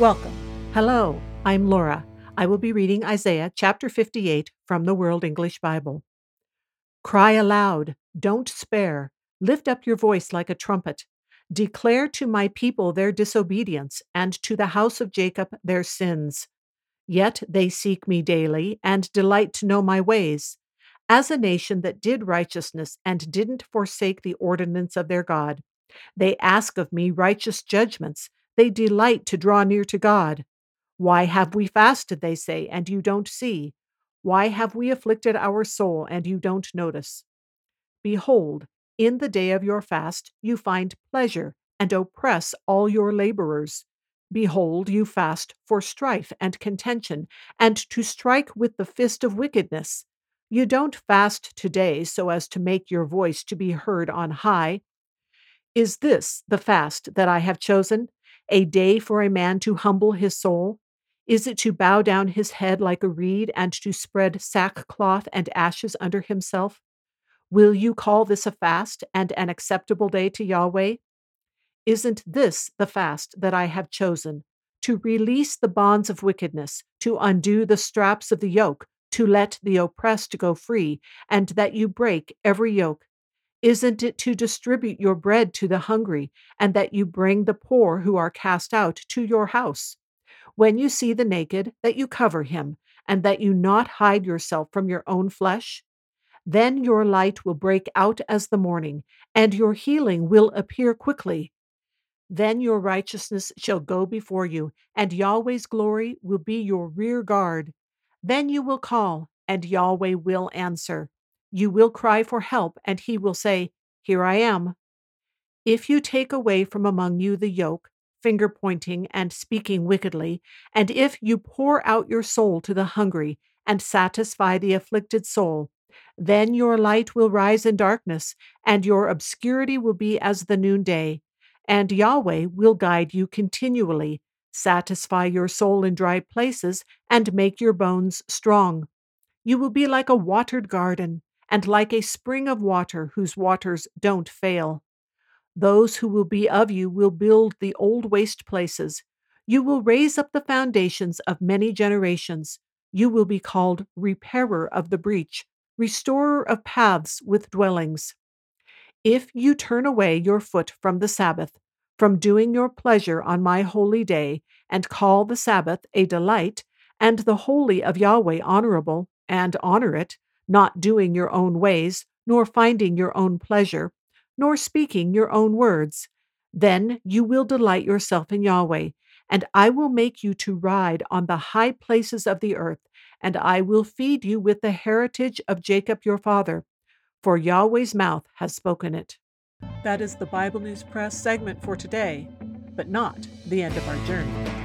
Welcome. Hello, I'm Laura. I will be reading Isaiah chapter 58 from the World English Bible. Cry aloud, don't spare, lift up your voice like a trumpet. Declare to my people their disobedience, and to the house of Jacob their sins. Yet they seek me daily, and delight to know my ways. As a nation that did righteousness and didn't forsake the ordinance of their God, they ask of me righteous judgments they delight to draw near to God. Why have we fasted, they say, and you don't see? Why have we afflicted our soul, and you don't notice? Behold, in the day of your fast you find pleasure, and oppress all your laborers. Behold, you fast for strife and contention, and to strike with the fist of wickedness. You don't fast today so as to make your voice to be heard on high. Is this the fast that I have chosen? A day for a man to humble his soul? Is it to bow down his head like a reed and to spread sackcloth and ashes under himself? Will you call this a fast and an acceptable day to Yahweh? Isn't this the fast that I have chosen? To release the bonds of wickedness, to undo the straps of the yoke, to let the oppressed go free, and that you break every yoke isn't it to distribute your bread to the hungry, and that you bring the poor who are cast out to your house? When you see the naked, that you cover him, and that you not hide yourself from your own flesh? Then your light will break out as the morning, and your healing will appear quickly. Then your righteousness shall go before you, and Yahweh's glory will be your rear guard. Then you will call, and Yahweh will answer. You will cry for help, and he will say, Here I am. If you take away from among you the yoke, finger pointing and speaking wickedly, and if you pour out your soul to the hungry and satisfy the afflicted soul, then your light will rise in darkness, and your obscurity will be as the noonday. And Yahweh will guide you continually, satisfy your soul in dry places, and make your bones strong. You will be like a watered garden and like a spring of water whose waters don't fail. Those who will be of you will build the old waste places. You will raise up the foundations of many generations. You will be called repairer of the breach, restorer of paths with dwellings. If you turn away your foot from the Sabbath, from doing your pleasure on my holy day, and call the Sabbath a delight, and the holy of Yahweh honorable, and honor it, not doing your own ways, nor finding your own pleasure, nor speaking your own words. Then you will delight yourself in Yahweh, and I will make you to ride on the high places of the earth, and I will feed you with the heritage of Jacob your father, for Yahweh's mouth has spoken it. That is the Bible News Press segment for today, but not the end of our journey.